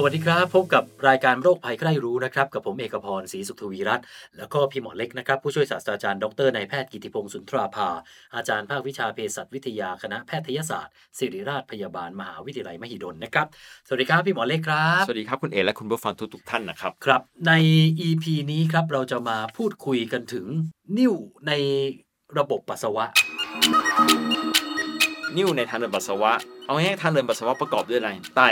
สวัสดีครับ พบกับรายการโรคภัยใครรู้นะครับ กับผมเอกพรศรีสุขทวีรัตน์แล้วก็พี่หมอเล็กนะครับ ผู้ช่วยศาสตราจารย์ดรนายแพทย์กิติพงศ์สุนทราภา อาจารย์ภาควิชาเภสัชวิทยาคณะแพทยศาสตร์ ศิริราชพยาบาลมหาวิทยาลัยมหิดลนะครับ สวัสดีครับพี่หมอเล็กครับ สวัสดีครับคุณเอและคุณผู้ฟังทุกๆท่านนะครับครับ ใน EP นี้ครับเราจะมาพูดคุยกันถึงนิ่วในระบบปัสสาวะ นิ่วในทางเดินปัสสาวะ เอาง่ายๆทางเดินปัสสาวะประกอบด้วยอะไร ไต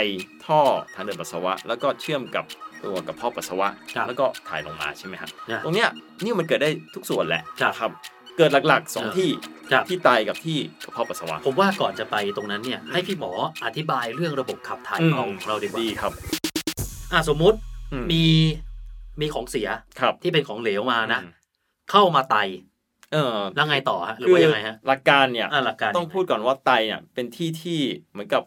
ท่อ ทางเดินปัสสาวะ แล้วก็เชื่อมกับตัวกระเพาะปัสสาวะ ครับแล้วก็ถ่ายลงมาใช่ไหมครับนะตรงเนี้ยนิ่วมันเกิดได้ทุกส่วนแหละครับครับ เกิดหลักๆสองครับที่ ครับ ที่ไตกับที่กระเพาะปัสสาวะผมว่าก่อนจะไปตรงนั้นเนี่ยให้พี่หมออธิบายเรื่องระบบขับถ่ายของเราดีกว่าดีครับอะสมมุติอืมีมีของเสียครับที่เป็นของเหลวมานะ อืมเข้ามาไต เออแล้วไงต่อฮะหรือคือว่ายังไงฮะหลักการเนี่ยอะหลักการต้องพูดก่อนว่าไตเนี่ยเป็นที่ที่เหมือนกับ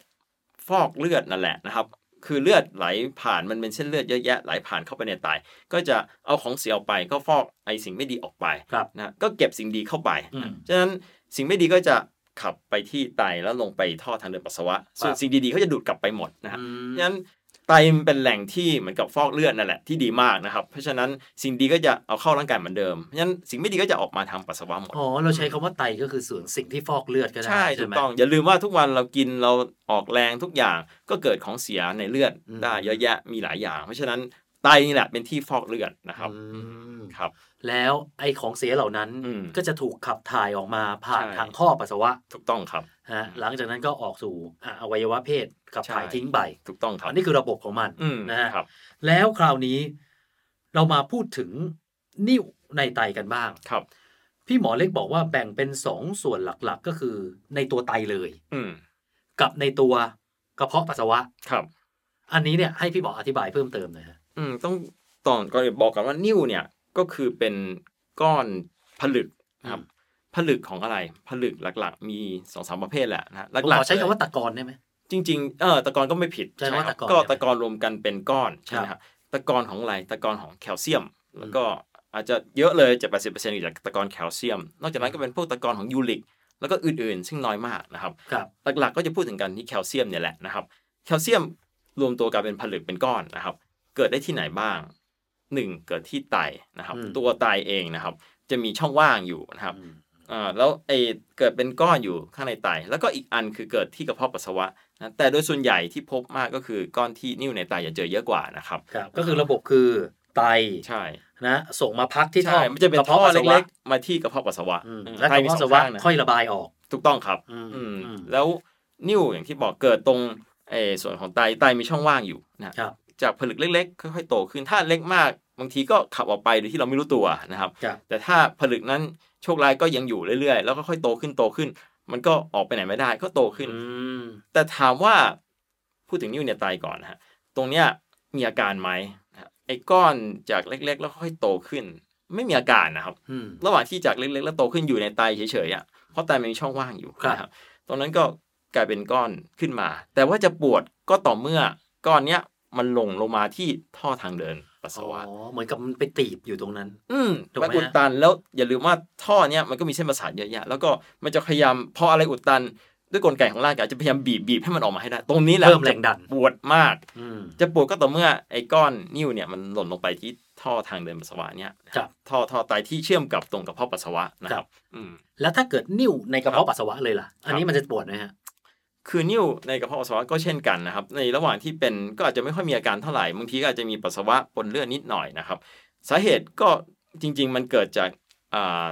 ฟอกเลือดนั่นแหละนะครับ คือเลือดไหลผ่านมันเป็นเส้นเลือดเยอะแยะไหลผ่านเข้าไปในไตก็จะเอาของเสียออกไปก็ฟอกไอสิ่งไม่ดีออกไปครับนะก็เก็บสิ่งดีเข้าไปอืมฉะนั้นสิ่งไม่ดีก็จะขับไปที่ไตแล้วลงไปท่อทางเดินปัสสาวะ ส่วนครับสิ่งดีๆเขาจะดูดกลับไปหมดนะฮะอืมฉะนั้น ไตมันเป็นแหล่งที่เหมือนกับฟอกเลือดนั่นแหละที่ดีมากนะครับ เพราะฉะนั้นสิ่งดีก็จะเอาเข้าร่างกายเหมือนเดิมเพราะฉะนั้นสิ่งไม่ดีก็จะออกมาทางปัสสาวะหมดอ๋อเราใช้คำว่าไตก็คือส่วนสิ่งที่ฟอกเลือดก็ได้ใช่ถูกไหมต้องอย่าลืมว่าทุกวันเรากินเราออกแรงทุกอย่างก็เกิดของเสียในเลือดอืมได้เยอะแยะมีหลายอย่าง เพราะฉะนั้น ไตนี่แหละเป็นที่ฟอกเลือดนะครับอืมครับ แล้วไอ้ของเสียเหล่านั้นอืมก็จะถูกขับถ่ายออกมาผ่านใช่ทางท่อปัสสาวะถูกต้องครับฮะหลังจากนั้นก็ออกสู่อะอวัยวะเพศขับถ่ายใช่ทิ้งไปถูกต้องครับอันนี้คือระบบของมันอืมนะฮะครับแล้วคราวนี้เรามาพูดถึงนิ่วในไตกันบ้างครับ พี่หมอเล็กบอกว่าแบ่งเป็นสองส่วนหลักๆ ก็คือในตัวไตเลย อืมกับในตัวกระเพาะปัสสาวะครับ อันนี้เนี่ยให้พี่หมออธิบายเพิ่มเติมหน่อยฮะ อืมต้องตอนก่อนอื่นบอกกันว่านิ่วเนี่ยก็คือเป็นก้อนผลึกนะครับผลึกของอะไรผลึกหลัก ๆ มีสองสามประเภทแหละนะหผมลักขอๆใช้คำว่าตะกอนได้ไหม จริง ๆ เออตะกอนก็ไม่ผิดใช่ว่าครับตะกอนก็ใช่ไหมตะกอนรวมกันเป็นก้อนใช่ไหมครับครับตะกอนของอะไรตะกอนของแคลเซียม แล้วก็อาจจะเยอะเลยจะแปดสิบเปอร์เซ็นต์จากตะกอนแคลเซียม นอกจากนั้นก็เป็นพวกตะกอนของยูริก แล้วก็อื่นๆ ซึ่งน้อยมากนะครับ ครับ หลักๆก็จะพูดถึงกันที่แคลเซียมเนี่ยแหละนะครับ แคลเซียมรวมตัวกันเป็นผลึกเป็นก้อนนะครับ เกิดได้ที่ไหนบ้างหนึ่งเกิดที่ไตนะครับอืมตัวไตเองนะครับ จะมีช่องว่างอยู่นะครับอืมอ่าแล้วไอเกิดเป็นก้อนอยู่ข้างในไต แล้วก็อีกอันคือเกิดที่กระเพาะปัสสาวะนะแต่โดยส่วนใหญ่ที่พบมากก็คือก้อนที่นิ่วในไตจะเจอเยอะกว่านะครับครับ ก็คือระบบคือไตใช่นะส่งมาพักที่ท่อใช่มันจะเป็นกรท่อพาปัสสาวะเล็กๆมาที่กระเพาะปัสสาวะอืมอืมและกไตระมีเพาะสปัอสสาวะงข้างนะค่อยระบายออก ถูกต้องครับ อืมอืมอืมแล้วนิ่วอย่างที่บอกเกิดตรงไอ้ส่วนของไตไตมีช่องว่างอยู่นะครับ จากผลึกเล็กๆ ค่อยๆ โตขึ้นถ้าเล็กมาก บางทีก็ขับออกไปโดยที่เราไม่รู้ตัวนะครับครับ แต่ถ้าผลึกนั้นโชคร้ายก็ยังอยู่เรื่อยๆ แล้วก็ค่อยโตขึ้นโตขึ้น มันก็ออกไปไหนไม่ได้ก็โตขึ้นอืมแต่ถามว่าพูดถึงนิ่วในไตก่อนนะฮะตรงเนี้ยมีอาการไหมนะฮะไอ้ก้อนจากเล็ก ๆ แล้วค่อยๆโตขึ้น ไม่มีอาการนะครับอืมระหว่างที่จากเล็ก ๆ แล้วโตขึ้นอยู่ในไตเฉยๆอะเพราะไตมันมีช่องว่างอยู่ครับนะครับตรงนั้นก็กลายเป็นก้อนขึ้นมา แต่ว่าจะปวดก็ต่อเมื่อก้อนเนี้ย มันลงลงมาที่ท่อทางเดินปัสอ๋สาวะอเหมือนกับมันไปตีบอยู่ตรงนั้น อืมถูกไหมมันอุดตันแล้วอย่าลืมว่าท่อเนี้ยมันก็มีเส้นประสาทเยอะแยะแล้วก็มันจะพยายามพออะไรอุดตัน ด้วยกลไกของร่างกายจะพยายามบีบบีบให้มันออกมาให้ได้ ตรงนี้แหละเพิ่มแรงดันปวดมากอืมจะปวดก็ต่อเมื่อไอ้ก้อนนิ่วเนี่ยมันหล่นลงไปที่ท่อทางเดินปัสสาวะเนี่ยครับท่อท่อไตที่เชื่อมกับตรงกระเพาะปัสสาวะนะคครัรับบอืมแล้วถ้าเกิดนิ่วในกระครัเพาะบปัสสาวะเลยล่ะ อันนี้มันจะปวดไหมฮะ คือนิ่วในกระเพาะปัสสาวะก็เช่นกันนะครับ ในระหว่างที่เป็นก็อาจจะไม่ค่อยมีอาการเท่าไหร่บางทีก็อาจจะมีปัสสาวะปนเลือดนิดหน่อยนะครับ สาเหตุก็จริง ๆ มันเกิดจากอ่า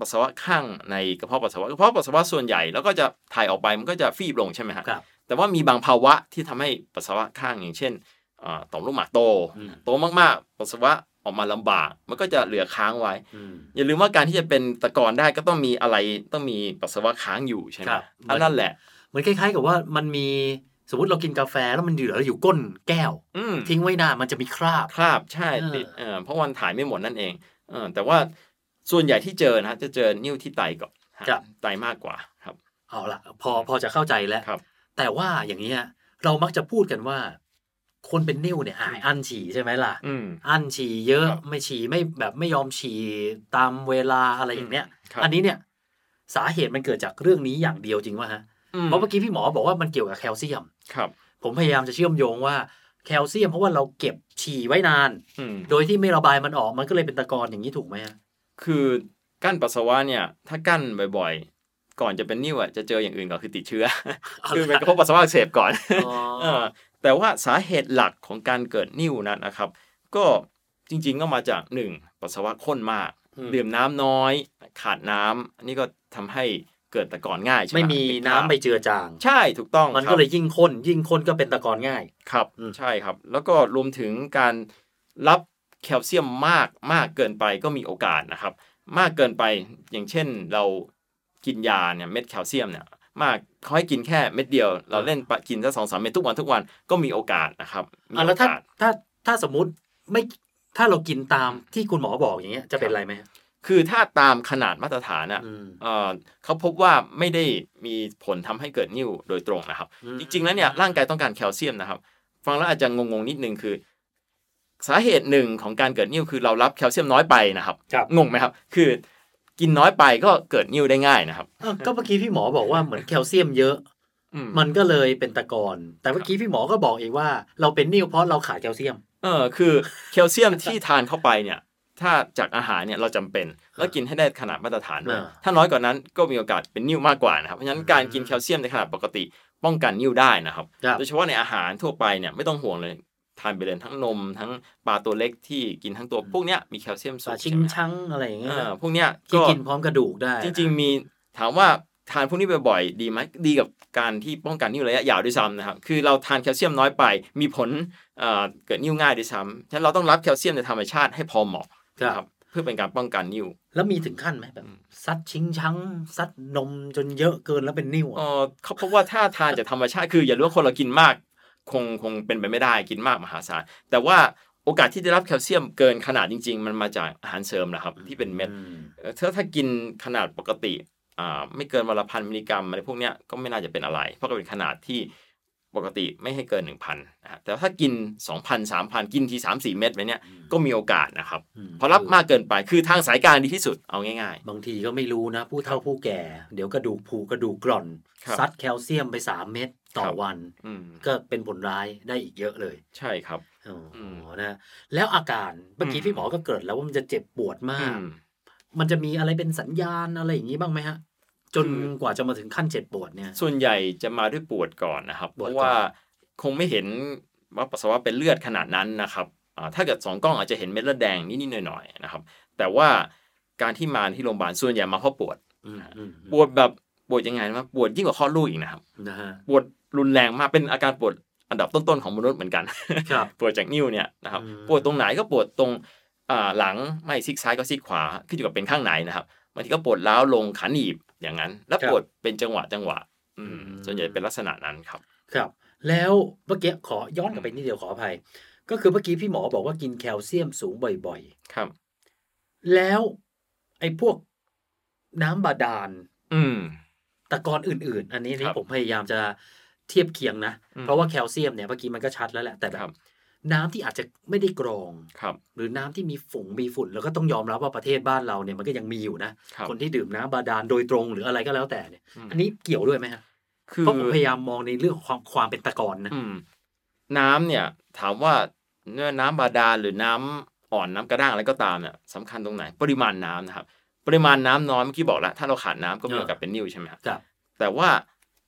ปัสสาวะข้างในกระเพาะปัสสาวะกระเพาะปัสสาวะส่วนใหญ่แล้วก็จะถ่ายออกไปมันก็จะฟีบลงใช่ไหมฮะครับแต่ว่ามีบางภาวะที่ทำให้ปัสสาวะข้างอย่างเช่นอ่าต่อมลูกหมากโตอืมโตมากๆ ปัสสาวะออกมาลำบาก มันก็จะเหลือค้างไว้อืมอย่าลืมว่าการที่จะเป็นตะกอนได้ก็ต้องมีอะไรต้องมีปัสสาวะค้างอยู่ใช่ไหมครับอันนั่นแหละเห มือนคล้าย ๆ กับว่ามันมีสมมติเรากินกาแฟแล้วมันเหลืออยู่ก้นแก้วอืมทิ้งไว้นานมันจะมีคราบคราบใช่เออติดเออเพราะวันถ่ายไม่หมดนั่นเองเออแต่ว่าส่วนใหญ่ที่เจอนะฮะจะเจอนิ้วที่ไตก่อนฮะไตมากกว่าครับ เอาละพอพอจะเข้าใจแล้วครับแต่ว่าอย่างนี้ยเรามักจะพูดกันว่า คนเป็นนิ่วเนี่ยอายอั้นฉี่ใช่ไหมล่ะอืมอั้นฉี่เยอะครับไม่ฉี่ไม่แบบไม่ยอมฉี่ตามเวลาอะไรอย่างเนี้ยครับอันนี้เนี่ย สาเหตุมันเกิดจากเรื่องนี้อย่างเดียวจริงวะฮะอืม เพราะเมื่อกี้พี่หมอบอกว่ามันเกี่ยวกับแคลเซียมครับ ผมพยายามจะเชื่อมโยงว่าแคลเซียมเพราะว่าเราเก็บฉี่ไว้นานอืมโดยที่ไม่ระบายมันออกมันก็เลยเป็นตะกอนอย่างนี้ถูกไหมฮะคือกั้นปัสสาวะเนี่ย ถ้ากั้นบ่อยๆ ก่อนจะเป็นนิ่วอะจะเจออย่างอื่นก่อนคือติดเชื้อ คือเป็นกระเพาะปัสสาวะอักเสบก่อนเออแต่ว่าสาเหตุหลักของการเกิดนิ่วนั้นนะครับ ก็จริงๆก็มาจากหนึ่งปัสสาวะข้นมากอืมดื่มน้ำน้อย ขาดน้ำอันนี้ก็ทำให้ เกิดตะกอนง่ายใช่ไหมไม่มีเป็น้ำไปเจือจาง ใช่ถูกต้องมันครัก็บเลยยิ่งข้นยิ่งข้นก็เป็นตะกอนง่ายครับอืมใช่ครับ แล้วก็รวมถึงการรับแคลเซียมมากมากเกินไปก็มีโอกาสนะครับ มากเกินไปอย่างเช่นเรากินยาเนี่ยเม็ดแคลเซียมเนี่ยมากเขาให้กินแค่เม็ดเดียว เราเล่นปะกินสักสองสามเม็ดทุกวันทุกวันก็มีโอกาสนะครับมีอะโอแล้วถ้ากาสถ้าถ้าสมมุติไม่ถ้าเรากินตามที่คุณหมอบอกอย่างเงี้ยจะเป็นไรไหมฮะ คือถ้าตามขนาดมาตรฐานอะอืมเอ่อเขาพบว่าไม่ได้มีผลทำให้เกิดนิ่วโดยตรงนะครับอืมจริง ๆ แล้วเนี่ยร่างกายต้องการแคลเซียมนะครับ ฟังแล้วอาจจะงงๆนิดนึงคือ สาเหตุหนึ่งของการเกิดนิ่วคือเรารับแคลเซียมน้อยไปนะครับครับงงไหมครับ คือกินน้อยไปก็เกิดนิ่วได้ง่ายนะครับอ้าวก็เมื่อกี้พี่หมอบอกว่าเหมือนแคลเซียมเยอะอืมมันก็เลยเป็นตะกอนแต่เมื่อกี้พี่หมอก็บอกเองว่า เราเป็นนิ่วเพราะเราขาดแคลเซียมเออคือแคลเซียมที่ทานเข้าไปเนี่ย ถ้าจากอาหารเนี่ยเราจำเป็นแล้วกินให้ได้ขนาดมาตรฐานด้วยอ่าถ้าน้อยกว่านั้นก็มีโอกาสเป็นนิ่วมากกว่านะครับเพราะฉะนั้นการกินแคลเซียมในขนาดปกติ ป้องกันนิ่วได้นะครับครับโดยเฉพาะในอาหารทั่วไปเนี่ยไม่ต้องห่วงเลยทานไปเลยทั้งนมทั้งปลาตัวเล็กที่กินทั้งตัวพวกเนี้ยมีแคลเซียมปสูลางชิงใช่ไหมชังอะไรอย่างเงี้เอยอพวกเนี้ยที่ก็กินพร้อมกระดูกได้ จริง ๆ มีถามว่าทานพวกนี้บ่อยๆดีไหมดีกับการที่ป้องกันนิ่วระยะยาวด้วยซ้ำนะครับคือเราทานแคลเซียมน้อยไป มีผลเอ่อเกิดนิ่วง่ายด้วยซ้ำฉะนั้นเราต้องรับแคลเซียมในธรรมชาติให้พอเหมาะ ครับนะครับ เพื่อเป็นการป้องกันนิ่วแล้วมีถึงขั้นไหมแบบอืมซัดชิงชังซัดนมจนเยอะเกินแล้วเป็นนิ่วอะเออเขาพบว่าถ้าทานจากธรรมชาติคืออย่ารู้ว่าคนเรากินมาก คงคงเป็นไปไม่ได้กินมากมหาศาลแต่ว่าโอกาสที่ได้รับแคลเซียมเกินขนาดจริง ๆ มันมาจากอาหารเสริมนะครับที่เป็นเม็ดอืมเอ่อถ้าถ้ากินขนาดปกติอ่าไม่เกินวันละพันมิลลิกรัมอะไรพวกเนี้ยก็ไม่น่าจะเป็นอะไร เพราะก็เป็นขนาดที่ ปกติไม่ให้เกิน 1,000นะฮะแต่ถ้ากิน 2,000 3,000 กินที 3 4 เม็ดไปเนี้ยก็มีโอกาสนะครับอืมเพราะรับมากเกินไปคือทางสายกลางดีที่สุดเอาง่ายบางทีก็ไม่รู้นะ ผู้เฒ่าผู้แก่ เดี๋ยวกระดูกผูกระดูกกร่อนครับซัดแคลเซียมไปสามเม็ดต่อครับวันๆอืมก็เป็นผลร้ายได้อีกเยอะเลย ใช่ครับอ๋ออมนะแล้วอาการเมื่อกี้อืมพี่หมอก็เกิดแล้วว่ามันจะเจ็บปวดมาอืกมมันจะมีอะไรเป็นสัญญาณอะไรอย่างนี้บ้างไหมฮะ จนคือกว่าจะมาถึงขั้นเจ็บปวดเนี่ย ส่วนใหญ่จะมาด้วยปวดก่อนนะครับปวดเพก่อนราะว่าคงไม่เห็นว่าปัสสาวะเป็นเลือดขนาดนั้นนะครับอ่าถ้าเกิดสองกล้องอาจจะเห็นเม็ดเลือดแดงนิดๆหน่อยๆนะครับ แต่ว่าการที่มาที่โรงพยาบาลส่วนใหญ่มาเพราะปวดอืมอืมปวดแบบปวดยังไงนะปวดยิ่งกว่าคลอดลูกอีกนะครับนะฮะปวดรุนแรงมากเป็นอาการปวดอันดับต้นๆของมนุษย์เหมือนกันครับปวดจากนิ้วเนี่ยนะครับอืมปวดตรงไหนก็ปวดตรงอ่าหลังไม่ซีกซ้ายก็ซีกขวาขึ้นอยู่กับเป็นข้างไหนนะครับบางทีก็ปวดล้าวลงขาหนีบ อย่างนั้น แล้วปวดเป็นจังหวะจังหวะ อืมส่วนใหญ่เป็นลักษณะนั้นครับ ครับ แล้วเมื่อกี้ขอย้อนกลับไปนิดเดียวขออภัย ก็คือเมื่อกี้พี่หมอบอกว่ากินแคลเซียมสูงบ่อยครับๆแล้วไอ้พวกน้ำบาดาล อืมตะกอนอื่น ๆ อันนี้นี่ครับผมพยายามจะเทียบเคียงนะอืมเพราะว่าแคลเซียมเนี่ยเมื่อกี้มันก็ชัดแล้วแหละแต่แบครับบ น้ำที่อาจจะไม่ได้กรองครับหรือน้ำที่มีฝุ่งมีฝุ่น แล้วก็ต้องยอมรับว่าประเทศบ้านเราเนี่ยมันก็ยังมีอยู่นะครับคนที่ดื่มน้ำบาดาลโดยตรงหรืออะไรก็แล้วแต่เนี่ยอืมอันนี้เกี่ยวด้วยไหมฮะคือเพราะผมพยายามมองในเรื่องความความเป็นตะกอนนะอืมน้ำเนี่ย ถามว่าเนื้อน้ำบาดาลหรือน้ำอ่อนน้ำกระด้างอะไรก็ตามเนี่ยสำคัญตรงไหน ปริมาณน้ำนะครับ ปริมาณน้ำน้อยเมื่อกี้บอกแล้วถ้าเราขาดน้ำก็มีโอกาสเป็นนิ่วใช่ไหมครับครับแต่ว่า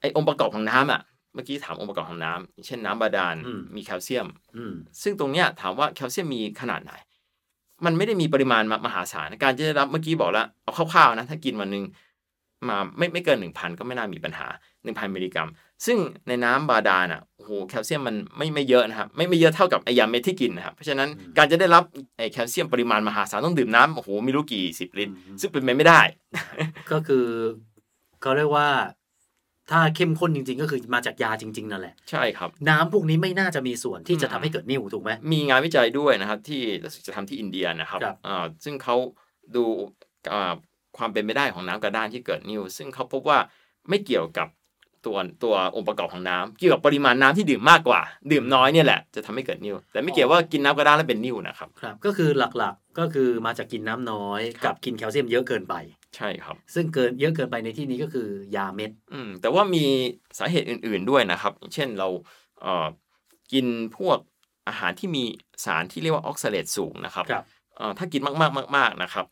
ไอ้องค์ประกอบของน้ำอะ เมื่อกี้ถามองค์ประกอบของน้ำเช่นน้ำบาดาลอืมมีแคลเซียมอืมซึ่งตรงเนี้ยถามว่าแคลเซียมมีขนาดไหน มันไม่ได้มีปริมาณมามหาศาลการจะได้รับเมื่อกี้บอกแล้วเอาคร่าวๆนะถ้ากินวันหนึ่งมาไม่ไม่เกินหนึ่งพันก็ไม่น่ามีปัญหาหนึ่งพันมิลลิกรัม ซึ่งในน้ำบาดาลอะโอ้โหแคลเซียมมันไม่ไม่เยอะนะครับไม่ไม่เยอะเท่ากับไอยาเม็ดที่กินนะครับเพราะฉะนั้นการจะได้รับไอแคลเซียมปริมาณมหาศาลต้องดื่มน้ำโอ้โหไม่รู้กี่สิบลิตรซึ่งเป็นไปไม่ได้ ก็คือเขาเรียกว่า ถ้าเข้มข้นจริง ๆ ก็คือมาจากยาจริง ๆ นั่นแหละ ใช่ครับ น้ำพวกนี้ไม่น่าจะมีส่วนที่จะอืมทำให้เกิดนิ่วถูกไหมมีงานวิจัยด้วยนะครับ ที่รู้สึกจะทำที่อินเดียนะครับครับอ่าซึ่งเขาดูอ่าความเป็นไปได้ของน้ำกระด้างที่เกิดนิ่วซึ่งเขาพบว่าไม่เกี่ยวกับ ตัวตัวองค์ประกอบของน้ำเกี่ยวกับปริมาณน้ำที่ดื่มมากกว่า ดื่มน้อยเนี่ยแหละจะทำให้เกิดนิ่วแต่ไม่เกี่ยวว่ากินน้ำกระด้างแล้วเป็นนิ่วนะครับครับ ก็คือหลักๆก็คือมาจากกินน้ำน้อยครักับบกินแคลเซียมเยอะเกินไป ใช่ครับ ซึ่งเกินเยอะเกินไปในที่นี้ก็คือยาเม็ดอืมแต่ว่ามีสาเหตุอื่น ๆด้วยนะครับอย่างเช่นเราเอ่อกินพวกอาหารที่มีสารที่เรียกว่าออกซาเลตสูงนะครับครับเอ่อถ้ากินมากๆมาก ๆนะครับ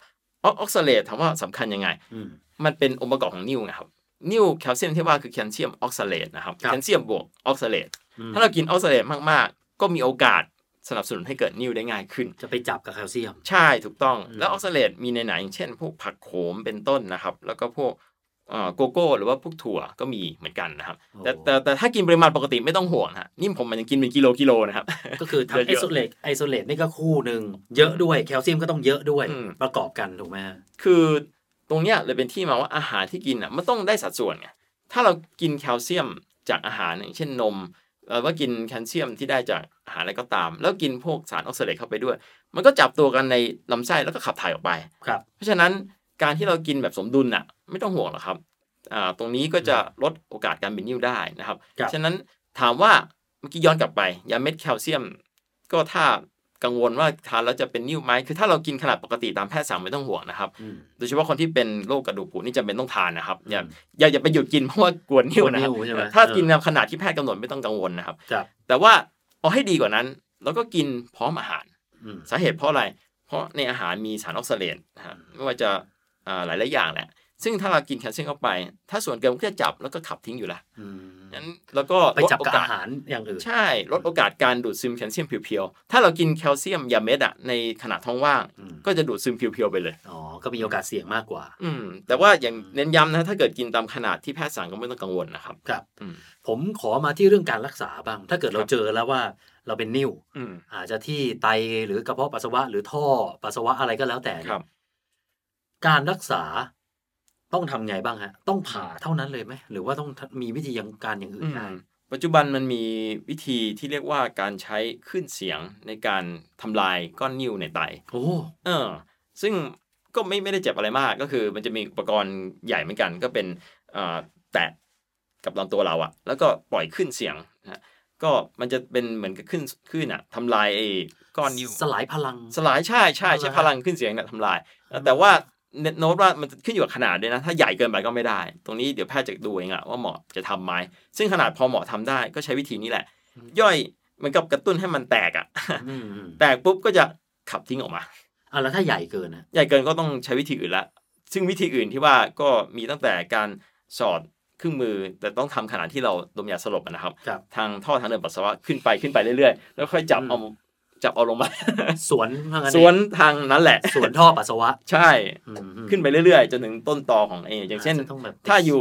ออกซาเลตถามว่าสำคัญยังไงอืมมันเป็นองค์ประกอบของนิ่วนะครับ นิ่วแคลเซียมที่ว่าคือแคลเซียมออกซาเลตนะครับครับแคลเซียมบวกออกซาเลตอืมถ้าเรากินออกซาเลตมากๆ ก็มีโอกาสสนับสนุนให้เกิดนิ่วได้ง่ายขึ้น จะไปจับกับแคลเซียม ใช่ถูกต้องอืมแล้วออกซาเลตมีในไหนอย่างเช่น พวกผักโขมเป็นต้นนะครับ แล้วก็พวกเอ่อโกโก้หรือว่าพวกถั่วก็มีเหมือนกันนะครับ แต่แต่แต่ถ้ากินปริมาณปกติไม่ต้องห่วงนะฮะนี่ผมมันยังกินเป็นกิโลกิโลนะครับ ก็คือทั้งเยไออะๆโซเลตไอโซเลตนี่ก็คู่หนึ่งเยอะด้วยแคลเซียมก็ต้องเยอะด้วยอืมประกอบกันถูกไหมฮะคือ ตรงเนี้ยเลยเป็นที่มาว่าอาหารที่กินอะมันต้องได้สัดส่วนไงถ้าเรากินแคลเซียมจากอาหารอย่างเช่นนมหรือว่ากินแคลเซียมที่ได้จากอาหารอะไรก็ตาม แล้วกินพวกสารออกซาเลตเข้าไปด้วย มันก็จับตัวกันในลำไส้แล้วก็ขับถ่ายออกไปครับ เพราะฉะนั้นการที่เรากินแบบสมดุลน่ะ ไม่ต้องห่วงหรอกครับอ่าตรงนี้ก็จะลดโอกาสการเป็นนิ่วได้นะครับครับ ฉะนั้นถามว่าเมื่อกี้ย้อนกลับไปยาเม็ดแคลเซียม ก็ถ้า กังวลว่าทานแล้วจะเป็นนิ่วไหมคือถ้าเรากินขนาดปกติตามแพทย์สั่งไม่ต้องห่วงนะครับอืมโดยเฉพาะคนที่เป็นโรคกระดูกผุนี่จำเป็นต้องทานนะครับ อย่าอืมอย่าอย่าไปหยุดกินเพราะว่ากลัวนิ่วนะครับกลัวนิ่วใช่ไหมถ้าเออกินในขนาดที่แพทย์กำหนดไม่ต้องกังวลนะครับครับแต่ว่าเอาให้ดีกว่านั้นเราก็กินพร้อมอาหารอืมสาเหตุเพราะอะไร เพราะในอาหารมีสารออกซาเลตนะฮะไม่ว่าจะอ่าหลายๆอย่างแหละซึ่งถ้าเรากินแคลเซียมเข้าไป ถ้าส่วนเกินมันก็จะจับแล้วก็ขับทิ้งอยู่ละ อืมงั้นแล้วก็ไปจับลดโอกับกาอาสหารอย่างอื่น ใช่ ลดโอกาสการดูดซึมแคลเซียมเพียวๆ ถ้าเรากินแคลเซียมยาเม็ดอะในขณะท้องว่างอืมก็จะดูดซึมเพียวๆไปเลย อ๋อ ก็มีโอกาสเสี่ยงมากกว่า อืม แต่ว่าอย่างเน้นย้ำนะ ถ้าเกิดกินตามขนาดที่แพทย์สั่งก็ไม่ต้องกังวลนะครับ ครับอืมผมขอมาที่เรื่องการรักษาบ้าง ถ้าเกิดเราครับเจอแล้วว่าเราเป็นนิ่วอืมอาจจะที่ไตหรือกระเพาะปัสสาวะหรือท่อปัสสาวะอะไรก็แล้วแต่เนี่ยครับการรักษา ต้องทำไงบ้างฮะ ต้องผ่าเท่านั้นเลยไหมหรือว่าต้องมีวิธียังการอย่างอื่อืนมได้ปัจจุบันมันมีวิธีที่เรียกว่าการใช้คลื่นเสียงในการทำลายก้อนนิ่วในไตโอ้เออ ซึ่งก็ไม่ไม่ได้เจ็บอะไรมากก็คือมันจะมีอุปกรณ์ใหญ่เหมือนกัน ก็เป็นเอ่อแตะกับลำตัวเราอะแล้วก็ปล่อยขึ้นเสียงนะฮะก็มันจะเป็นเหมือนกับขึ้นขึ้นอะทำลายไอ้ก้อนนิ่วสลายพลัง สลายใช่ใช่ใช่พลังขึ้นเสียงเนี่ยทำลาย แต่ว่าเน็ต โน้ตว่ามันขึ้นอยู่กับขนาดด้วยนะ ถ้าใหญ่เกินไปก็ไม่ได้ ตรงนี้เดี๋ยวแพทย์จะดูเองอะว่าเหมาะจะทำไหมซึ่งขนาดพอเหมาะทำได้ก็ใช้วิธีนี้แหละ ย่อยเหมือนกับกระตุ้นให้มันแตกอะอืมอืมแตกปุ๊บก็จะขับทิ้งออกมาอะแล้วถ้าใหญ่เกินนะใหญ่เกินก็ต้องใช้วิธีอื่นละซึ่งวิธีอื่นที่ว่าก็มีตั้งแต่การสอดเครื่องมือแต่ต้องทำขณะที่เราดมยาสลบอะนะครับครับ ทางท่อทางเดินปัสสาวะขึ้นไปขึ้นไปเรื่อยๆ แล้วค่อยจับอืมเอา จับเอาลงมา สวนว่างั้สวนทางนั้นแหละ สวนท่อปัสสาวะ ใช่อืมอืมขึ้นไปเรื่อยๆ จนถึงต้นตอของเออย่างเช่นจจะต้องแบบถ้าอยู่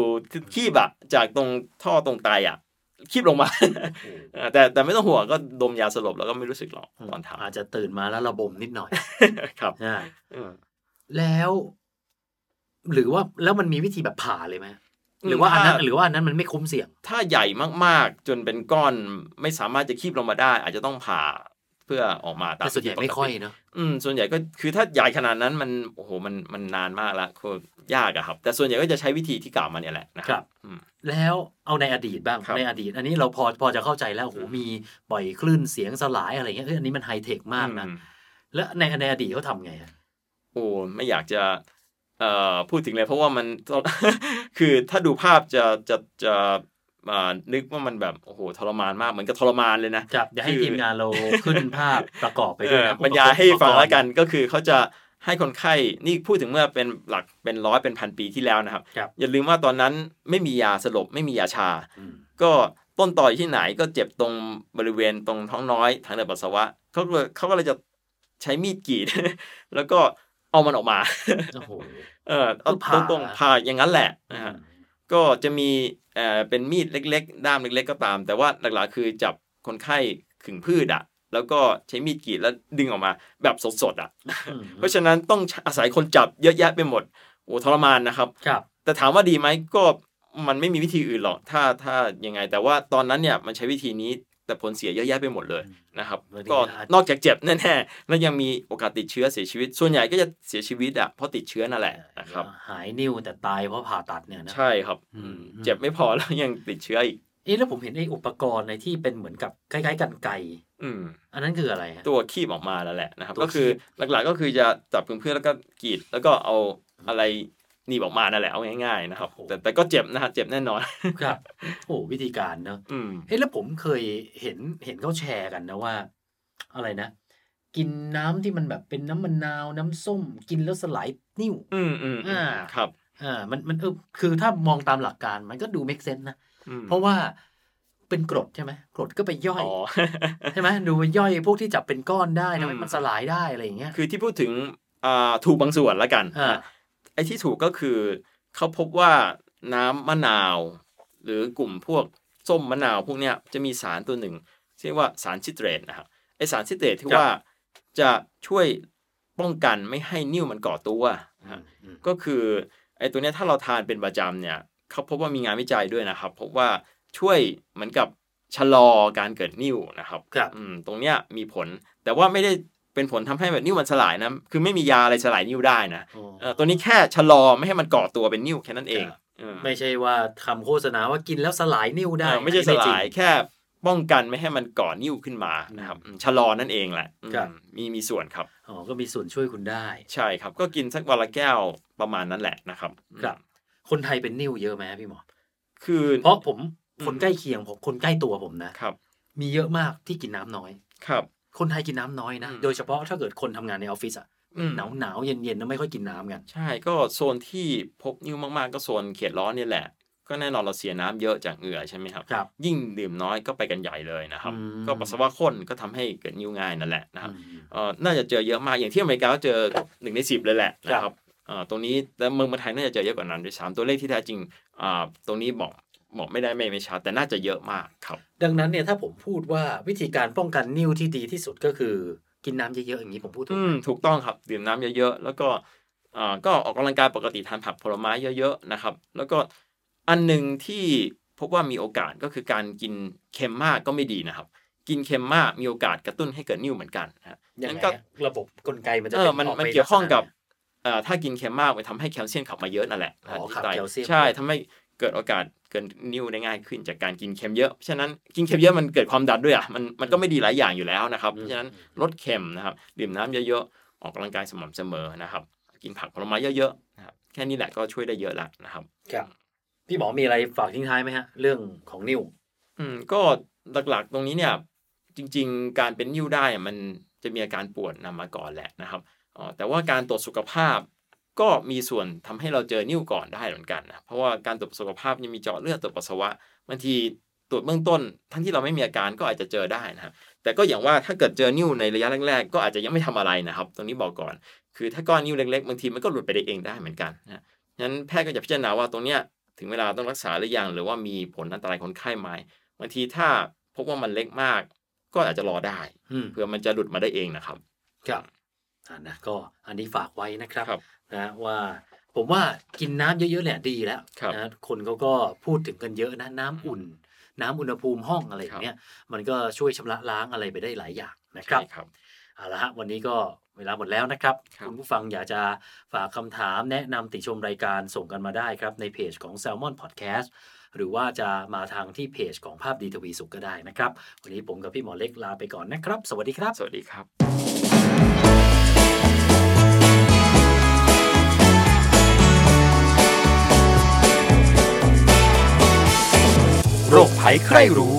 คีบอะจากตรงท่อตรงไตอะคีบลงมาเออแต่แต่ไม่ต้องห่วงก็ดมยาสลบแล้วก็ไม่รู้สึกหรอกตอนทอาจจะตื่นมาแล้วระบมนิดหน่อยำครับอ่าเออแล้ว หรือว่าแล้วมันมีวิธีแบบผ่าเลยไหมหรือว่าอันนั้นถ้าหรือว่าอันนั้นมันไม่คุ้มเสี่ยง ถ้าใหญ่มากๆ จนเป็นก้อนไม่สามารถจะคีบลงมาได้ อาจจะต้องผ่า เพื่อออกมาตามแต่ส่วนใหญ่ที่ปกไม่ค่อยเนอะอืมส่วนใหญ่ก็คือถ้าใหญ่ขนาดนั้นมันโอ้โหมันมันนานมากแล้วคือยากอะครับ แต่ส่วนใหญ่ก็จะใช้วิธีที่กล่าวมาเนี่ยแหละนะคครัรับบอืมแล้วเอาในอดีตบ้างครับในอดีต อันนี้เราพอพอจะเข้าใจแล้วโอ้โหอืมมีปล่อยคลื่นเสียงสลายอะไรเงี้ยเอ้ยอันนี้มันไฮเทคมากนะอืแล้วในในอดีตเขาทำไงอะโอ้ไม่อยากจะเอ่อพูดถึงเลยเพราะว่ามันคือถ้าดูภาพจะจะจะอ่า นึกว่ามันแบบโอ้โหทรมานมากเหมือนกับทรมานเลยนะครับเดี๋ยวให้คือทีมงานเราขึ้นภาพประกอบไปเอด้วยอนะบรรยายให้ฟังอุปรณ์แล้วกันก็คือเขาจะให้คนไข้นี่พูดถึงเมื่อเป็นหลักเป็นร้อยเป็นพันปีที่แล้วนะครับครับอย่าลืมว่าตอนนั้นไม่มียาสลบไม่มียาชาอืมก็ต้นต่ออยู่ที่ไหนก็เจ็บตรงบริเวณตรงท้องน้อยทางเดินปัสสาวะเขาก็เลยเขาก็เลยจะใช้มีดกรีด แล้วก็เอามันออกมาโอ้โหเออเอาคือผ่าตรงๆผ่าอย่างนั้นแหละนะฮะ ก็จะมีเอ่อเป็นมีดเล็ก ๆ ด้ามเล็ก ๆ ก็ตาม แต่ว่าหลักๆคือจับคนไข้ขึงพืชอะแล้วก็ใช้มีดกรีดแล้วดึงออกมาแบบสดๆอะอืมเพราะฉะนั้นต้องอาศัยคนจับเยอะแยะไปหมดโอ้ทรมานนะครับ ครับ แต่ถามว่าดีไหมก็มันไม่มีวิธีอื่นหรอก ถ้าถ้ายังไง แต่ว่าตอนนั้นเนี่ยมันใช้วิธีนี้ แต่ผลเสียเยอะแยะไปหมดเลยนะครับอืมก็นอกจากเจ็บแน่ๆแล้วยังมีโอกาสติดเชื้อเสียชีวิต ส่วนใหญ่ก็จะเสียชีวิตอะเพราะติดเชื้อนั่นแหละนะครับหายนิ้วแต่ตายเพราะผ่าตัดเนี่ยนะใช่ครับอืมอืมเจ็บไม่พอแล้วยังติดเชื้ออีกเอ๊ะแล้วผมเห็นไอ้อุปกรณ์ในที่เป็นเหมือนกับคล้ายๆกันไกรอืมอันนั้นคืออะไรฮะตัวคีบออกมาแล้วแหละนะครับตัวก็คือคีบหลักๆก็คือจะจับเพื่อนๆแล้วก็กรีดแล้วก็เอาอะไร หนีบออกมานั่นแหละเอาง่ายๆนะครับ แต่แต่ก็เจ็บนะฮะเจ็บแน่นอนครับโอ้วิธีการเนอะอืมเฮ้ยแล้วผมเคยเห็นเห็นเขาแชร์กันนะว่า อะไรนะ กินน้ำที่มันแบบเป็นน้ำมะนาวน้ำส้ม กินแล้วสลายนิ่วอืมอืมอืมอ่าครับอ่ามันมันเออคือถ้ามองตามหลักการมันก็ดู make sense นะอืมเพราะว่าเป็นกรดใช่ไหมกรดก็ไปย่อยอ๋อใช่ไหมดูไปย่อยพวกที่จับเป็นก้อนได้ทำไมอืมมันสลายได้อะไรอย่างเงี้ยคือที่พูดถึงอ่าถูกบางส่วนแล้วกันอ่า ไอ้ที่ถูกก็คือเขาพบว่าน้ำมะนาว หรือกลุ่มพวกส้มมะนาวพวกเนี้ยจะมีสารตัวหนึ่งเรียกว่าสารซิตรตนะครับไอสารซิตรตที่ว่าจะช่วยป้องกันไม่ให้นิ่วมันก่อตัวนะฮะอืมก็คือไอ้ตัวเนี้ยถ้าเราทานเป็นประจำเนี่ยเขาพบว่ามีงานวิจัยด้วยนะครับ พบว่าช่วยเหมือนกับชะลอการเกิดนิ่วนะครับครับอืมตรงเนี้ยมีผลแต่ว่าไม่ได้ เป็นผลทำให้แบบนิ่วมันสลายนะ คือไม่มียาอะไรสลายนิ่วได้นะโอ้เอ่อตัวนี้แค่ชะลอไม่ให้มันก่อตัวเป็นนิ่วแค่นั้นเองครับเออไม่ใช่ว่าคำโฆษณาว่ากินแล้วสลายนิ่วได้เออไม่ใช่สจริงลายแค่ป้องกันไม่ให้มันก่อนิ่วขึ้นมานะครับอืมชะลอนั่นเองแหละอืมครับมีมีส่วนครับอ๋อก็มีส่วนช่วยคุณได้ ใช่ครับ ก็กินสักวันละแก้วประมาณนั้นแหละนะครับครับ คนไทยเป็นนิ่วเยอะไหมพี่หมอคือเพราะผมอืมคนใกล้เคียงผมคนใกล้ตัวผมนะครับ มีเยอะมากที่กินน้ำน้อยครับ คนไทยกินน้ำน้อยนะอืมโดยเฉพาะถ้าเกิดคนทำงานในออฟฟิศอะอืมหนาวหนาวๆเย็นเย็นๆแล้วไม่ค่อยกินน้ำกัน ใช่ก็โซนที่พบนิ่วมากๆ ก็โซนเขตร้อนนี่แหละ ก็แน่นอนเราเสียน้ำเยอะจากเหงื่อใช่ไหมครับครับ ยิ่งดื่มน้อยก็ไปกันใหญ่เลยนะครับอืมก็ปัสสาวะข้นก็ทำให้เกิดนิ่วง่ายนั่นแหละนะครับอืมเอ่อน่าจะเจอเยอะมากอย่างที่อเมริกาก็เจอหนึ่งในสิบเลยแหละนะคครัรับบเอ่อตรงนี้แต่เมืองไทยน่าจะเจอเยอะกว่านั้นด้วยซ้ำตัวเลขที่แท้จริงอ่าตรงนี้บอก บอกไม่ได้ไม่ไม่ชัดแต่น่าจะเยอะมากครับ ดังนั้นเนี่ยถ้าผมพูดว่าวิธีการป้องกันนิ่วที่ดีที่สุดก็คือ กินน้ำเยอะๆอย่างนี้ผมพูดถูกอืไหมมถูกต้องครับดื่มน้ำเยอะๆแล้วก็อ่าก็ออกกำลังกายปกติทานผักผลไม้เยอะๆนะครับ แล้วก็อันหนึ่งที่พบว่ามีโอกาสก็คือการกินเค็มมากก็ไม่ดีนะครับ กินเค็มมากมีโอกาสกระตุ้นให้เกิดนิ่วเหมือนกันนะฮะยังงั้นไงก็ฮะระบบกลไกมันจะเอเป็อมันออกมันไปเกี่ยวข้องกับลัษณะเอ่อถ้ากินเค็มมากมันทำให้แคลเซียมขับมาเยอะนั่นแหละอ๋อที่ขับไตแคลเซียมใช่ทำให้ เกิดโอกาสเกิดนิ่วได้ง่ายขึ้นจากการกินเค็มเยอะ ฉะนั้นกินเค็มเยอะมันเกิดความดันด้วยอะมันมันก็ไม่ดีหลายอย่างอยู่แล้วนะครับอืมฉะนั้นลดเค็มนะครับดื่มน้ำเยอะๆออกกำลังกายสม่ำเสมอนะครับ กินผักผลไม้เยอะๆนะครับแค่นี้แหละก็ช่วยได้เยอะแล้วนะครับครับพี่หมอมีอะไรฝากทิ้งท้ายไหมฮะ เรื่องของนิ่วอืมก็หลักๆตรงนี้เนี่ยจริง ๆ การเป็นนิ่วได้อะมันจะมีอาการปวดนำมาก่อนแหละนะครับอ๋อแต่ว่าการตรวจสุขภาพ ก็มีส่วนทำให้เราเจอนิ่วก่อนได้เหมือนกันนะเพราะว่าการตรวจสุขภาพยังมีเจาะเลือดตรวจปัสสาวะบางทีตรวจเบื้องต้น ทั้งที่เราไม่มีอาการก็อาจจะเจอได้นะครับแต่ก็อย่างว่าถ้าเกิดเจอนิ่วในระยะแรกๆ ก็อาจจะยังไม่ทำอะไรนะครับ ตรงนี้บอกก่อน คือถ้าก้อนนิ่วเล็กๆบางทีมันก็หลุดไปได้เองได้เหมือนกันนะงั้นแพทย์ก็จะพิจารณาว่าตรงเนี้ยถึงเวลาต้องรักษาหรือยังหรือว่ามีผลอันตรายคนไข้ไหมบางทีถ้าพบว่ามันเล็กมาก ก็อาจจะรอได้อืมเพื่อมันจะหลุดมาได้เองนะครับ ครับอ่านะก็อันนี้ฝากไว้นะครับครับ นะว่าผมว่ากินน้ำเยอะๆแหละดีแล้วครับนะคนเขาก็พูดถึงกันเยอะนะน้ำอุ่น น้ำอุณหภูมิห้องอะไรอย่างเงี้ยมันก็ช่วยชำระล้างอะไรไปได้หลายอย่างนะครับใช่ครับเอาละฮะวันนี้ก็เวลาหมดแล้วนะครับครับณผู้ฟังอยากจะฝากคำถามแนะนำติชมรายการส่งกันมาได้ครับ ในเพจของ Salmon Podcast หรือว่าจะมาทางที่เพจของภาพดีทวีสุขก็ได้นะครับ วันนี้ผมกับพี่หมอเล็กลาไปก่อนนะครับ สวัสดีครับ สวัสดีครับ โรคภัยใครรู้